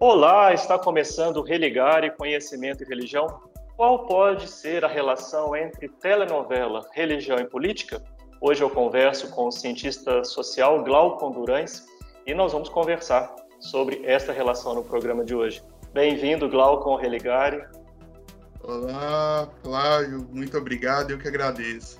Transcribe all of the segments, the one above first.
Olá, está começando Religar e Conhecimento e Religião. Qual pode ser a relação entre telenovela, religião e política? Hoje eu converso com o cientista social Glaucon Durães e nós vamos conversar sobre esta relação no programa de hoje. Bem-vindo, Glaucon Religare. Olá, Flávio, muito obrigado, eu que agradeço.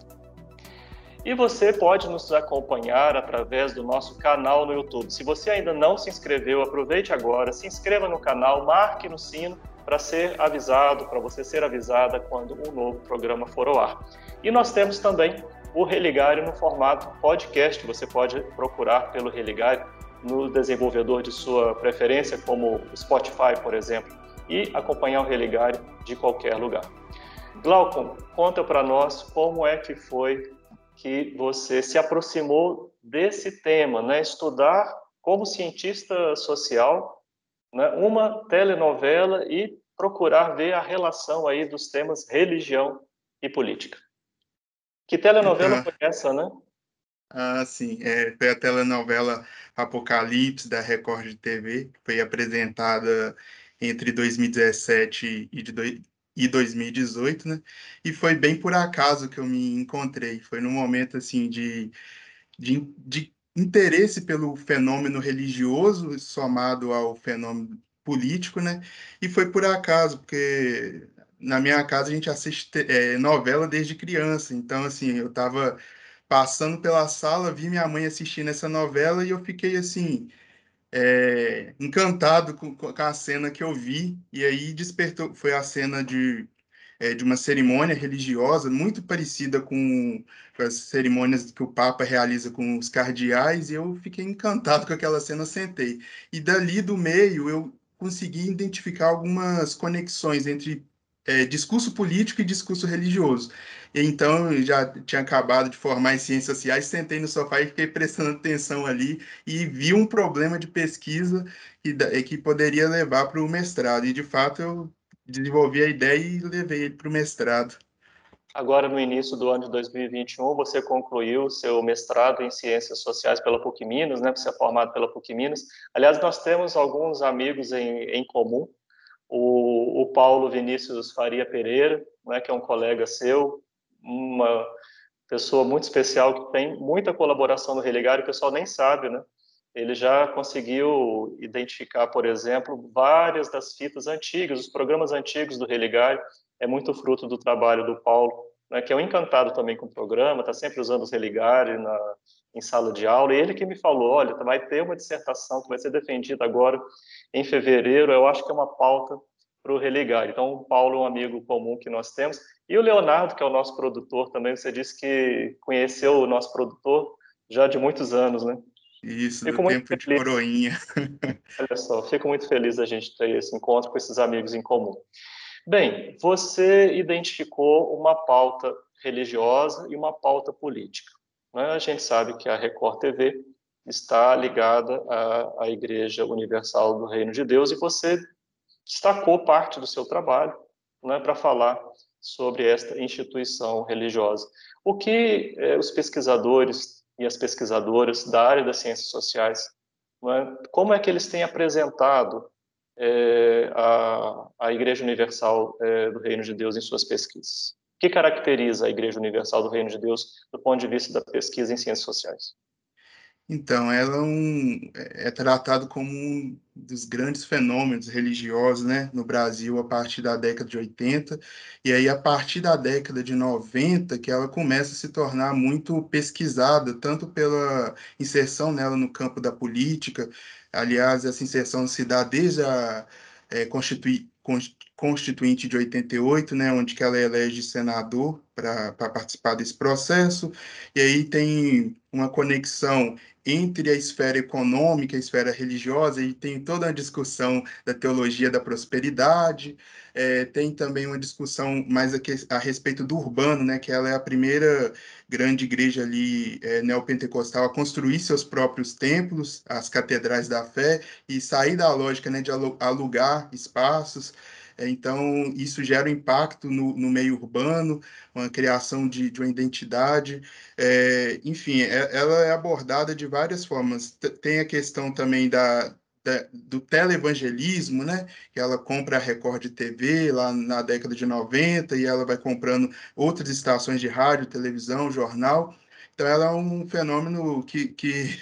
E você pode nos acompanhar através do nosso canal no YouTube. Se você ainda não se inscreveu, aproveite agora, se inscreva no canal, marque no sino para ser avisado, para você ser avisada quando um novo programa for ao ar. E nós temos também o Religare no formato podcast. Você pode procurar pelo Religare no desenvolvedor de sua preferência, como Spotify, por exemplo, e acompanhar o Religare de qualquer lugar. Glaucon, conta para nós como é que foi que você se aproximou desse tema, né? Estudar como cientista social, né? uma telenovela e procurar ver a relação aí dos temas religião e política. Que telenovela então, foi essa, né? Ah, sim. É, foi a telenovela Apocalipse da Record TV, que foi apresentada entre 2017 e, de e 2018, né? E foi bem por acaso que eu me encontrei. Foi num momento assim de, de, de interesse pelo fenômeno religioso somado ao fenômeno político, né? E foi por acaso, porque na minha casa a gente assiste é, novela desde criança. Então, assim, eu estava passando pela sala, vi minha mãe assistindo essa novela e eu fiquei assim é, encantado com, com, a cena que eu vi, e aí despertou, foi a cena de, é, de uma cerimônia religiosa muito parecida com, com, as cerimônias que o Papa realiza com os cardeais, e eu fiquei encantado com aquela cena, sentei. E dali do meio eu consegui identificar algumas conexões entre é, discurso político e discurso religioso. Então, eu já tinha acabado de formar em ciências sociais, sentei no sofá e fiquei prestando atenção ali e vi um problema de pesquisa que, que poderia levar para o mestrado. E, de fato, eu desenvolvi a ideia e levei ele para o mestrado. Agora, no início do ano de 2021, você concluiu seu mestrado em Ciências Sociais pela PUC Minas, né? Você é formado pela PUC Minas. Aliás, nós temos alguns amigos em, em comum o, o Paulo Vinícius Faria Pereira, né, que é um colega seu, uma pessoa muito especial que tem muita colaboração no Religário, o pessoal nem sabe, né? Ele já conseguiu identificar, por exemplo, várias das fitas antigas, os programas antigos do Religário, é muito fruto do trabalho do Paulo, né, que é um encantado também com o programa, está sempre usando os Religário na, em sala de aula, e ele que me falou, olha, vai ter uma dissertação que vai ser defendida agora em fevereiro, eu acho que é uma pauta para o Religar. Então, o Paulo é um amigo comum que nós temos, e o Leonardo, que é o nosso produtor também, você disse que conheceu o nosso produtor já de muitos anos, né? Isso, fico do tempo feliz. de coroinha. Olha só, fico muito feliz da gente ter esse encontro com esses amigos em comum. Bem, você identificou uma pauta religiosa e uma pauta política. Né? A gente sabe que a Record TV está ligada à, à Igreja Universal do Reino de Deus e você destacou parte do seu trabalho né, para falar sobre esta instituição religiosa. O que eh, os pesquisadores e as pesquisadoras da área das ciências sociais, né, como é que eles têm apresentado eh, a, a Igreja Universal eh, do Reino de Deus em suas pesquisas? O que caracteriza a Igreja Universal do Reino de Deus do ponto de vista da pesquisa em ciências sociais? Então, ela é, um, é tratado como um dos grandes fenômenos religiosos né, no Brasil a partir da década de 80, e aí a partir da década de 90 que ela começa a se tornar muito pesquisada, tanto pela inserção nela no campo da política, aliás, essa inserção se dá desde a é, constitui, Constituinte de 88, né, onde que ela elege senador para participar desse processo, e aí tem uma conexão entre a esfera econômica e a esfera religiosa, e tem toda a discussão da teologia da prosperidade, é, tem também uma discussão mais a, que, a, respeito do urbano, né, que ela é a primeira grande igreja ali é, neopentecostal a construir seus próprios templos, as catedrais da fé, e sair da lógica né, de alugar espaços, então, isso gera um impacto no, no meio urbano, uma criação de, de uma identidade. É, enfim, é, ela é abordada de várias formas. Tem a questão também da, do televangelismo, né? Que ela compra a Record TV lá na década de 90 e ela vai comprando outras estações de rádio, televisão, jornal. Então, ela é um fenômeno que, que,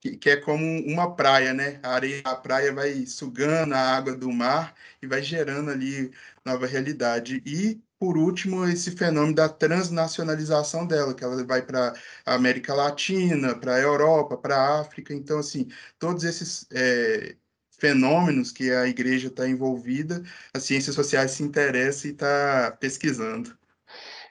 que, é como uma praia, né? A areia, a praia vai sugando a água do mar e vai gerando ali nova realidade. E por último, esse fenômeno da transnacionalização dela, que ela vai para a América Latina, para a Europa, para a África. Então, assim, todos esses é, fenômenos que a igreja está envolvida, as ciências sociais se interessam e está pesquisando.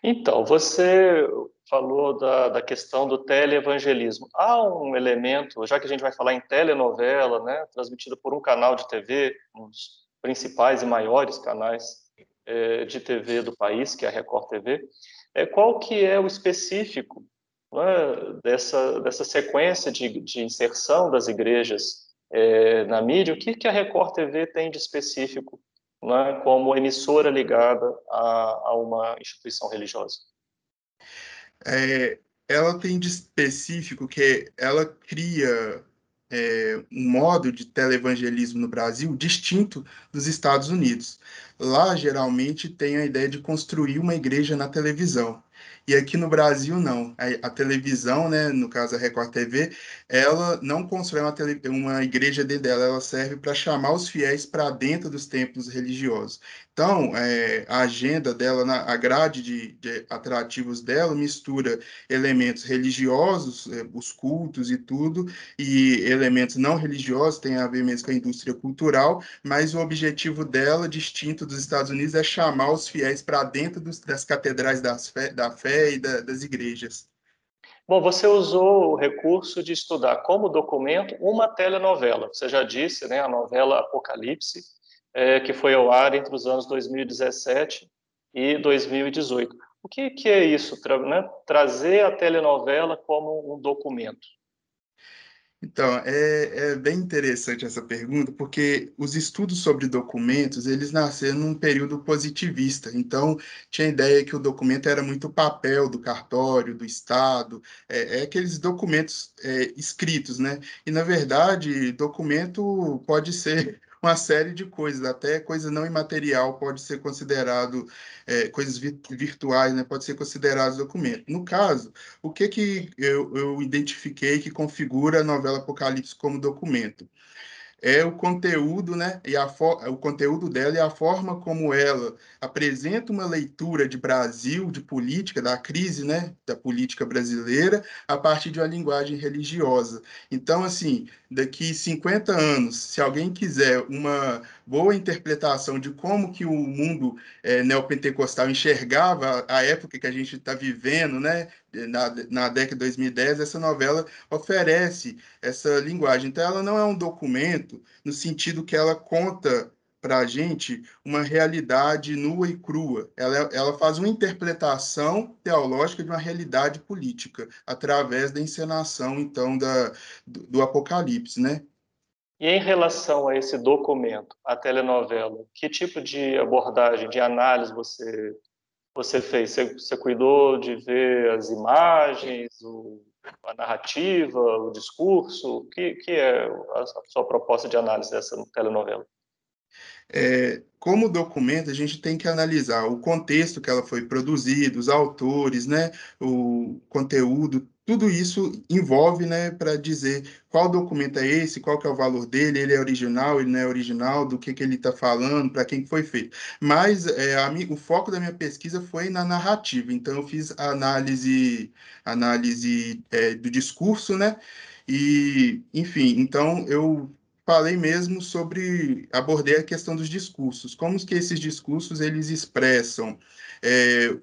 Então, você falou da, da questão do televangelismo. Há um elemento, já que a gente vai falar em telenovela, né, transmitida por um canal de TV, um dos principais e maiores canais é, de TV do país, que é a Record TV, é, qual que é o específico é, dessa, dessa sequência de, de inserção das igrejas é, na mídia? O que, que a Record TV tem de específico é, como emissora ligada a, a uma instituição religiosa? É, ela tem de específico que ela cria é, um modo de televangelismo no Brasil distinto dos Estados Unidos. Lá, geralmente, tem a ideia de construir uma igreja na televisão. E aqui no Brasil, não. A, a, televisão, né, no caso a Record TV, ela não constrói uma, tele, uma igreja dentro dela, ela serve para chamar os fiéis para dentro dos templos religiosos. Então, é, a agenda dela, na, a grade de, de, atrativos dela mistura elementos religiosos, é, os cultos e tudo, e elementos não religiosos, tem a ver mesmo com a indústria cultural, mas o objetivo dela, distinto dos Estados Unidos, é chamar os fiéis para dentro dos, das catedrais das fé, da fé e da, das igrejas. Bom, você usou o recurso de estudar como documento uma telenovela. Você já disse, né, a novela Apocalipse, é, que foi ao ar entre os anos 2017 e 2018. O que, que é isso, tra né? trazer a telenovela como um documento? Então, é, é, bem interessante essa pergunta, porque os estudos sobre documentos, eles nasceram num período positivista. Então, tinha a ideia que o documento era muito papel do cartório, do Estado, é, é aqueles documentos é, escritos, né? E, na verdade, documento pode ser uma série de coisas, até coisa não imaterial pode ser considerado, é, coisas virtuais, né, pode ser considerado documento. No caso, o que, que eu, eu identifiquei que configura a novela Apocalipse como documento? É o conteúdo, né, e a o conteúdo dela e a forma como ela apresenta uma leitura de Brasil, de política, da crise, né, da política brasileira, a partir de uma linguagem religiosa. Então, assim, daqui 50 anos, se alguém quiser uma boa interpretação de como que o mundo é, neopentecostal enxergava a época que a gente está vivendo, né, na, na década de 2010, essa novela oferece essa linguagem. Então, ela não é um documento no sentido que ela conta para a gente uma realidade nua e crua. Ela, ela faz uma interpretação teológica de uma realidade política através da encenação, então, da, do, do Apocalipse, né? E em relação a esse documento, a telenovela, que tipo de abordagem, de análise você você fez? Você, você cuidou de ver as imagens, o, a narrativa, o discurso? O que, que é a sua proposta de análise dessa telenovela? É, como documento, a gente tem que analisar o contexto que ela foi produzida, os autores, né, o conteúdo, tudo isso envolve, né, para dizer qual documento é esse, qual que é o valor dele, ele é original, ele não é original, do que, que ele está falando, para quem foi feito. Mas é, a, o foco da minha pesquisa foi na narrativa, então eu fiz análise, análise é, do discurso, né, e, enfim, então eu falei mesmo sobre, abordei a questão dos discursos, como que esses discursos eles expressam é,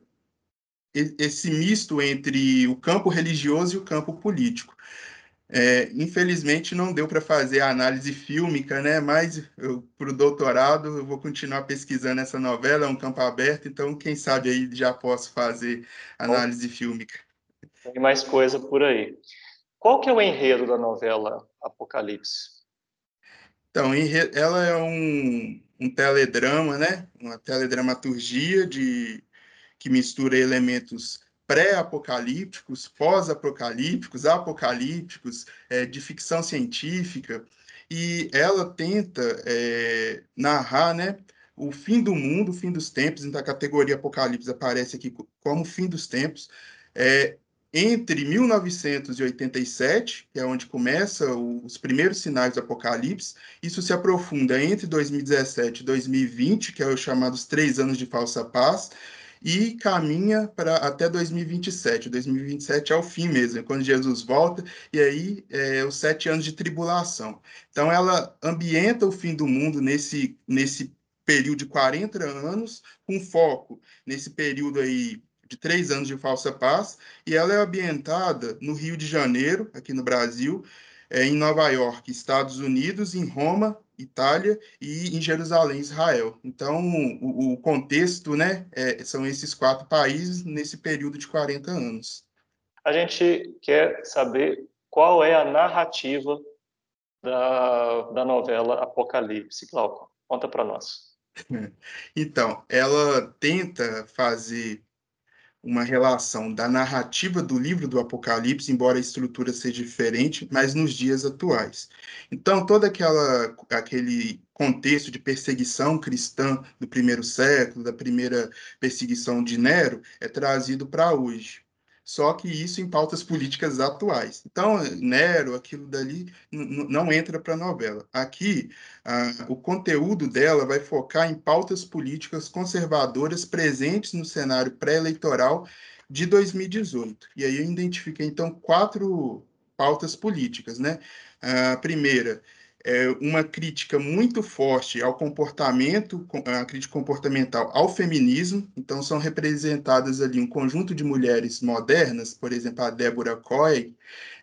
esse misto entre o campo religioso e o campo político. É, infelizmente não deu para fazer a análise fílmica, né? Mas para o doutorado eu vou continuar pesquisando essa novela, é um campo aberto, então quem sabe aí já posso fazer análise Bom, fílmica. Tem mais coisa por aí. Qual que é o enredo da novela Apocalipse? Então, ela é um, um teledrama, né? Uma teledramaturgia de, que mistura elementos pré-apocalípticos, pós-apocalípticos, apocalípticos, é, de ficção científica. e ela tenta é, narrar, né, o fim do mundo, o fim dos tempos, então a categoria Apocalipse aparece aqui como o fim dos tempos, é, entre 1987, que é onde começa os primeiros sinais do Apocalipse, isso se aprofunda entre 2017 e 2020, que é os chamados três anos de falsa paz, e caminha para até 2027. 2027 é o fim mesmo, é quando Jesus volta, e aí é os sete anos de tribulação. Então, ela ambienta o fim do mundo nesse, nesse período de 40 anos, com foco nesse período aí de três anos de falsa paz, e ela é ambientada no Rio de Janeiro, aqui no Brasil, é, em Nova York, Estados Unidos, em Roma, Itália, e em Jerusalém, Israel. Então, o, o contexto né, é, são esses quatro países nesse período de 40 anos. A gente quer saber qual é a narrativa da, da novela Apocalipse, Glauco. Conta para nós. Então, ela tenta fazer uma relação da narrativa do livro do Apocalipse, embora a estrutura seja diferente, mas nos dias atuais. Então, todo aquela, aquele contexto de perseguição cristã do primeiro século, da primeira perseguição de Nero, é trazido para hoje só que isso em pautas políticas atuais. Então, Nero, aquilo dali, não entra para a novela. Aqui, o conteúdo dela vai focar em pautas políticas conservadoras presentes no cenário pré-eleitoral de 2018. E aí eu identifiquei, então, quatro pautas políticas, né? A primeira é, uma crítica muito forte ao comportamento, a crítica comportamental ao feminismo. Então, são representadas ali um conjunto de mulheres modernas, por exemplo, a Débora Coy,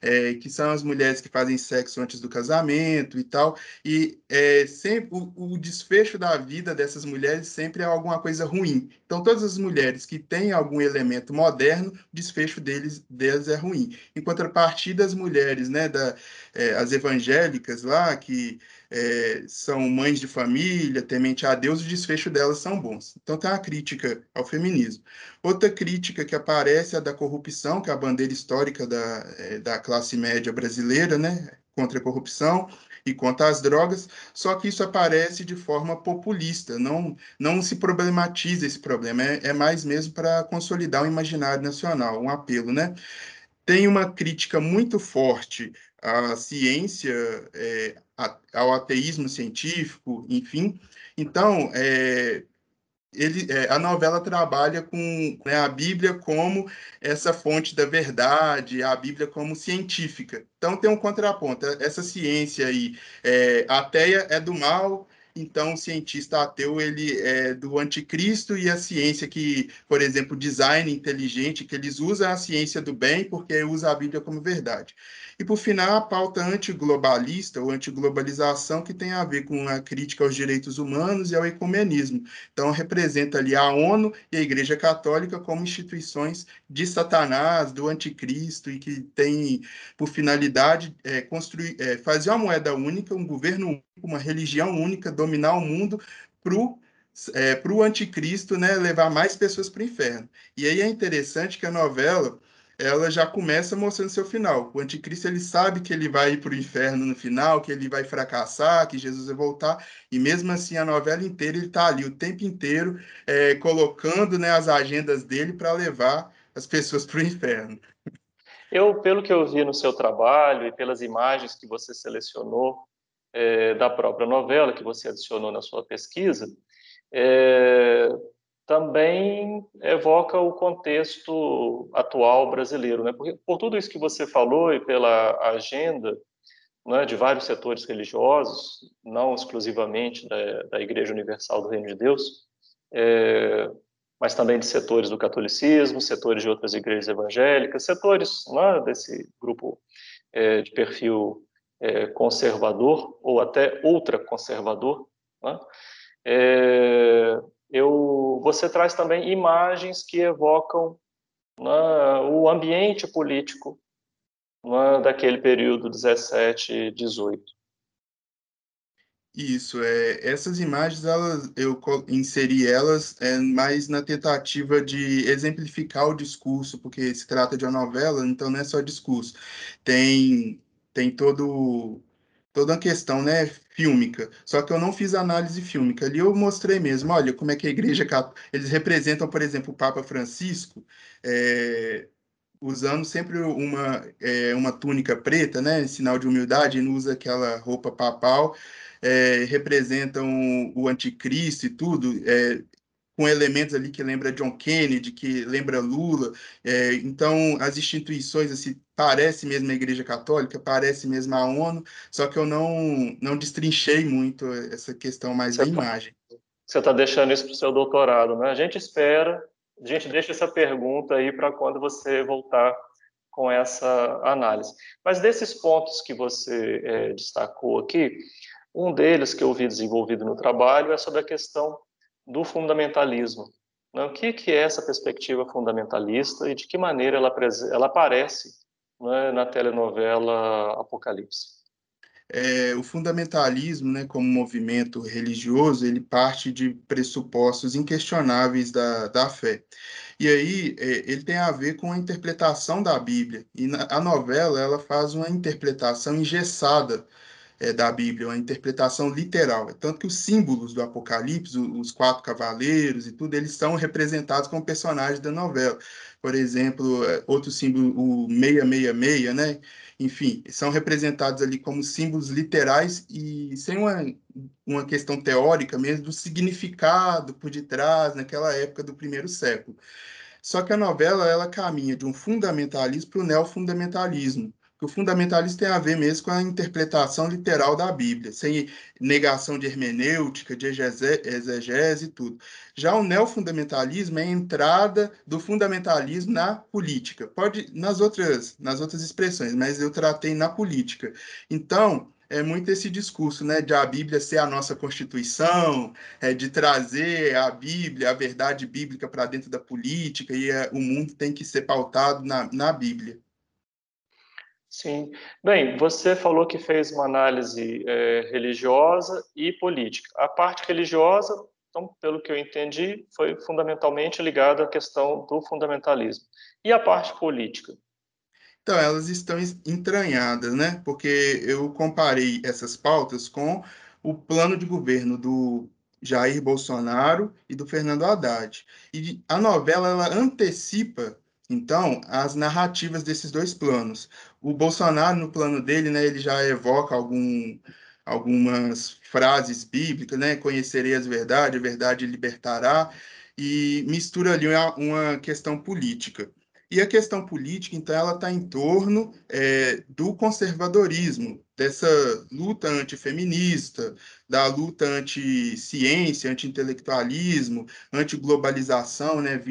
é, que são as mulheres que fazem sexo antes do casamento e tal. E é, sempre o, o, desfecho da vida dessas mulheres sempre é alguma coisa ruim. Então, todas as mulheres que têm algum elemento moderno, o desfecho deles, deles é ruim. Em contrapartida, as mulheres, né, da, é, as evangélicas lá, que é, são mães de família, temente a Deus, o desfecho delas são bons. Então tem uma crítica ao feminismo. Outra crítica que aparece é a da corrupção, que é a bandeira histórica da, é, da classe média brasileira, né, contra a corrupção e contra as drogas, só que isso aparece de forma populista, não, não se problematiza esse problema, é, é mais mesmo para consolidar o imaginário nacional, um apelo, né? Tem uma crítica muito forte à ciência, é, ao ateísmo científico, enfim. Então, é, ele, é, a novela trabalha com né, a Bíblia como essa fonte da verdade, a Bíblia como científica. Então tem um contraponto. Essa ciência aí, é, ateia é do mal, então o cientista ateu ele é do anticristo e a ciência que, por exemplo, design inteligente, que eles usam a ciência do bem porque usa a Bíblia como verdade. E, por final, a pauta antiglobalista ou antiglobalização, que tem a ver com a crítica aos direitos humanos e ao ecumenismo. Então, representa ali a ONU e a Igreja Católica como instituições de Satanás, do anticristo, e que tem por finalidade é, construir, é, fazer uma moeda única, um governo uma religião única, dominar o mundo para o é, para o anticristo né, levar mais pessoas para o inferno. E aí é interessante que a novela ela já começa mostrando seu final. O anticristo ele sabe que ele vai ir para o inferno no final, que ele vai fracassar, que Jesus vai voltar, e mesmo assim a novela inteira ele está ali o tempo inteiro é, colocando né, as agendas dele para levar as pessoas para o inferno. Eu, pelo que eu vi no seu trabalho e pelas imagens que você selecionou é, da própria novela, que você adicionou na sua pesquisa, é, também evoca o contexto atual brasileiro, né? Porque, por tudo isso que você falou e pela agenda né, de vários setores religiosos, não exclusivamente da, da Igreja Universal do Reino de Deus, é, mas também de setores do catolicismo, setores de outras igrejas evangélicas, setores né, desse grupo é, de perfil é, conservador ou até ultraconservador, né? É, eu, você traz também imagens que evocam né, o ambiente político né, daquele período 17 18. Isso, é, essas imagens elas, eu inseri elas é, mais na tentativa de exemplificar o discurso, porque se trata de uma novela, então não é só discurso. Tem, tem todo toda a questão, né, fílmica. Só que eu não fiz análise fílmica. Ali eu mostrei mesmo, olha, como é que a igreja eles representam, por exemplo, o Papa Francisco, é, usando sempre uma, é, uma túnica preta, né, sinal de humildade, não usa aquela roupa papal, é, representam o anticristo e tudo, com elementos ali que lembra John Kennedy, que lembra Lula. Então, as instituições, assim, parece mesmo a Igreja Católica, parece mesmo a ONU, só que eu não, não destrinchei muito essa questão mais você da tá, imagem. Você está deixando isso para o seu doutorado, né? A gente espera, a gente deixa essa pergunta aí para quando você voltar com essa análise. Mas desses pontos que você é, destacou aqui, um deles que eu vi desenvolvido no trabalho é sobre a questão do fundamentalismo. Né? O que, que é essa perspectiva fundamentalista e de que maneira ela, ela aparece né, na telenovela Apocalipse? É, o fundamentalismo, né, como movimento religioso, ele parte de pressupostos inquestionáveis da, da fé. E aí é, ele tem a ver com a interpretação da Bíblia. E na, a novela ela faz uma interpretação engessada é, da Bíblia, uma interpretação literal. É tanto que os símbolos do Apocalipse, os quatro cavaleiros e tudo, eles são representados como personagens da novela. Por exemplo, é, outro símbolo, o 666, né? Enfim, são representados ali como símbolos literais e sem uma, uma questão teórica mesmo do significado por detrás naquela época do primeiro século. Só que a novela ela caminha de um fundamentalismo para o neofundamentalismo o fundamentalismo tem a ver mesmo com a interpretação literal da Bíblia, sem negação de hermenêutica, de exegese e tudo. Já o neofundamentalismo é a entrada do fundamentalismo na política. Pode nas outras nas outras expressões, mas eu tratei na política. Então, é muito esse discurso, né, de a Bíblia ser a nossa constituição, é, de trazer a Bíblia, a verdade bíblica para dentro da política, e é, o mundo tem que ser pautado na, na Bíblia. Sim. Bem, você falou que fez uma análise é, religiosa e política. A parte religiosa, então, pelo que eu entendi, foi fundamentalmente ligada à questão do fundamentalismo. E a parte política? Então, elas estão entranhadas, né? Porque eu comparei essas pautas com o plano de governo do Jair Bolsonaro e do Fernando Haddad. E a novela ela antecipa então, as narrativas desses dois planos. O Bolsonaro, no plano dele, né, ele já evoca algum, algumas frases bíblicas, né? Conhecerei as verdades, a verdade libertará, e mistura ali uma, uma questão política. E a questão política, então, ela está em torno é, do conservadorismo, dessa luta antifeminista, da luta anti-ciência, anti-intelectualismo, anti-globalização, né,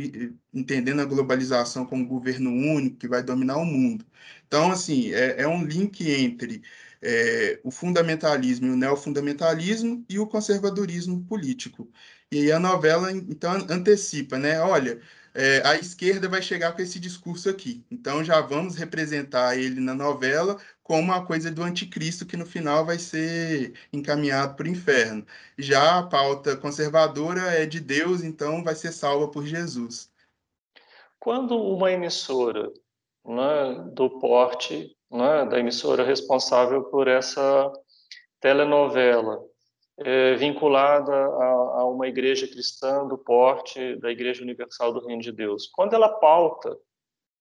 entendendo a globalização como governo único que vai dominar o mundo. Então, assim, é, é um link entre é, o fundamentalismo e o neofundamentalismo e o conservadorismo político. E a novela, então, antecipa, né? Olha, é, a esquerda vai chegar com esse discurso aqui. Então já vamos representar ele na novela como uma coisa do anticristo que no final vai ser encaminhado para o inferno. Já a pauta conservadora é de Deus, então vai ser salva por Jesus. Quando uma emissora né, do porte, né, da emissora responsável por essa telenovela, é, vinculada a, a, uma igreja cristã do porte da Igreja Universal do Reino de Deus. Quando ela pauta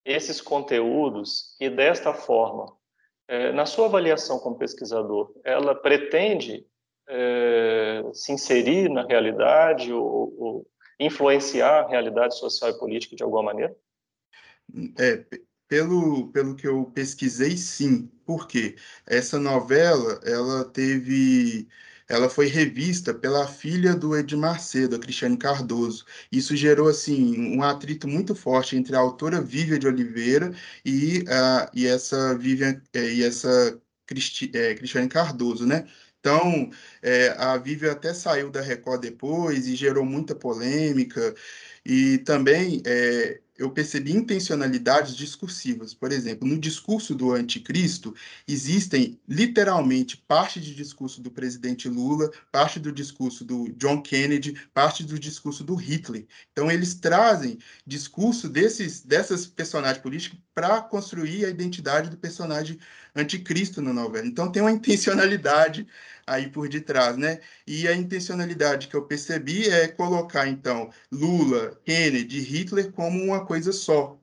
esses conteúdos e desta forma, é, na sua avaliação como pesquisador, ela pretende é, se inserir na realidade ou, ou, influenciar a realidade social e política de alguma maneira? É, pelo, pelo que eu pesquisei, sim. Por quê? Essa novela, ela teve ela foi revista pela filha do Edmar Cedo, a Cristiane Cardoso. Isso gerou assim um atrito muito forte entre a autora Vivian de Oliveira e, uh, e essa Vivian eh, e essa Cristi, eh, Cristiane Cardoso, né? Então, é, a Vivian até saiu da Record depois e gerou muita polêmica. E também eu percebi intencionalidades discursivas. Por exemplo, no discurso do anticristo, existem literalmente parte de discurso do presidente Lula, parte do discurso do John Kennedy, parte do discurso do Hitler. Então, eles trazem discurso desses, dessas personagens políticos para construir a identidade do personagem anticristo na novela. Então tem uma intencionalidade aí por detrás, né? E a intencionalidade que eu percebi é colocar então Lula, Kennedy, Hitler como uma coisa só.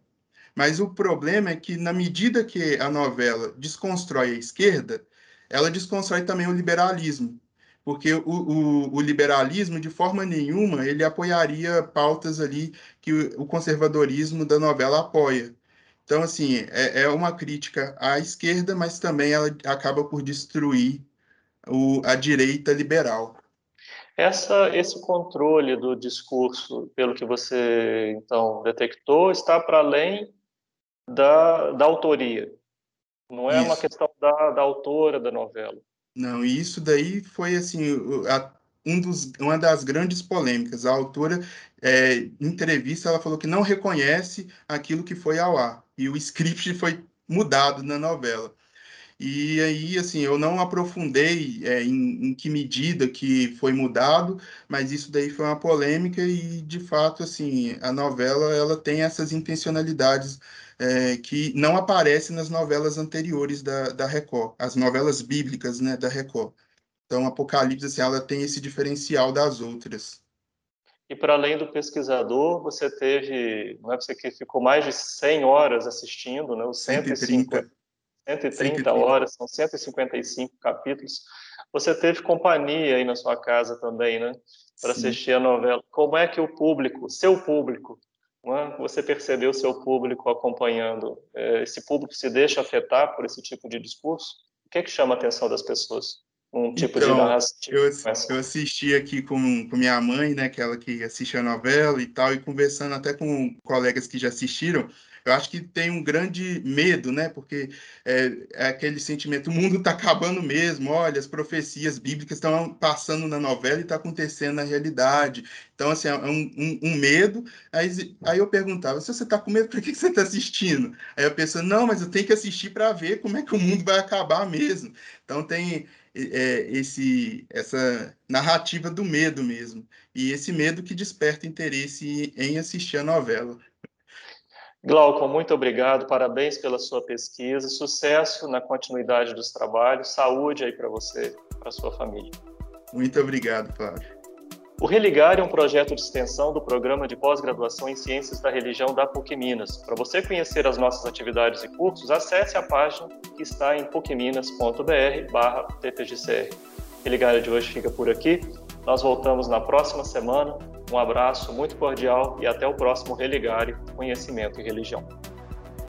Mas o problema é que na medida que a novela desconstrói a esquerda, ela desconstrói também o liberalismo porque o, o, o, liberalismo, de forma nenhuma, ele apoiaria pautas ali que o, o conservadorismo da novela apoia. Então, assim, é, é, uma crítica à esquerda, mas também ela acaba por destruir o, a direita liberal. Essa, esse controle do discurso, pelo que você então detectou, está para além da, da autoria. Não é Isso. uma questão da, da autora da novela. Não, e isso daí foi assim a, um dos, uma das grandes polêmicas. A autora, é, em entrevista, ela falou que não reconhece aquilo que foi ao ar e o script foi mudado na novela. E aí, assim, eu não aprofundei é, em, em, que medida que foi mudado, mas isso daí foi uma polêmica e, de fato, assim, a novela ela tem essas intencionalidades é, que não aparece nas novelas anteriores da, da Record, as novelas bíblicas né, da Record. Então, Apocalipse, assim, ela tem esse diferencial das outras. E para além do pesquisador, você teve, não é você que ficou mais de 100 horas assistindo, né? Os 150, 130, 130 horas, são 155 capítulos. Você teve companhia aí na sua casa também, né? Para assistir a novela. Como é que o público, seu público, é? você percebeu seu público acompanhando? É, esse público se deixa afetar por esse tipo de discurso? O que é que chama a atenção das pessoas? Um tipo então, de narrativa? Eu, eu assisti aqui com, com minha mãe, né, que ela que assiste a novela e tal, e conversando até com colegas que já assistiram, eu acho que tem um grande medo, né? Porque é, é aquele sentimento, o mundo está acabando mesmo, olha, as profecias bíblicas estão passando na novela e está acontecendo na realidade. Então, assim, é um, um, um medo. Aí, aí eu perguntava, se você está com medo, por que, que você está assistindo? Aí a pessoa, não, mas eu tenho que assistir para ver como é que o mundo vai acabar mesmo. Então, tem é, esse, essa narrativa do medo mesmo. E esse medo que desperta interesse em assistir a novela. Glauco, muito obrigado, parabéns pela sua pesquisa, sucesso na continuidade dos trabalhos, saúde aí para você, para sua família. Muito obrigado, Flávio. O Religar é um projeto de extensão do Programa de Pós-Graduação em Ciências da Religião da PUC Minas. Para você conhecer as nossas atividades e cursos, acesse a página que está em pucminas.br barra TPGCR. Religar de hoje fica por aqui. Nós voltamos na próxima semana. Um abraço muito cordial e até o próximo Religare Conhecimento e Religião.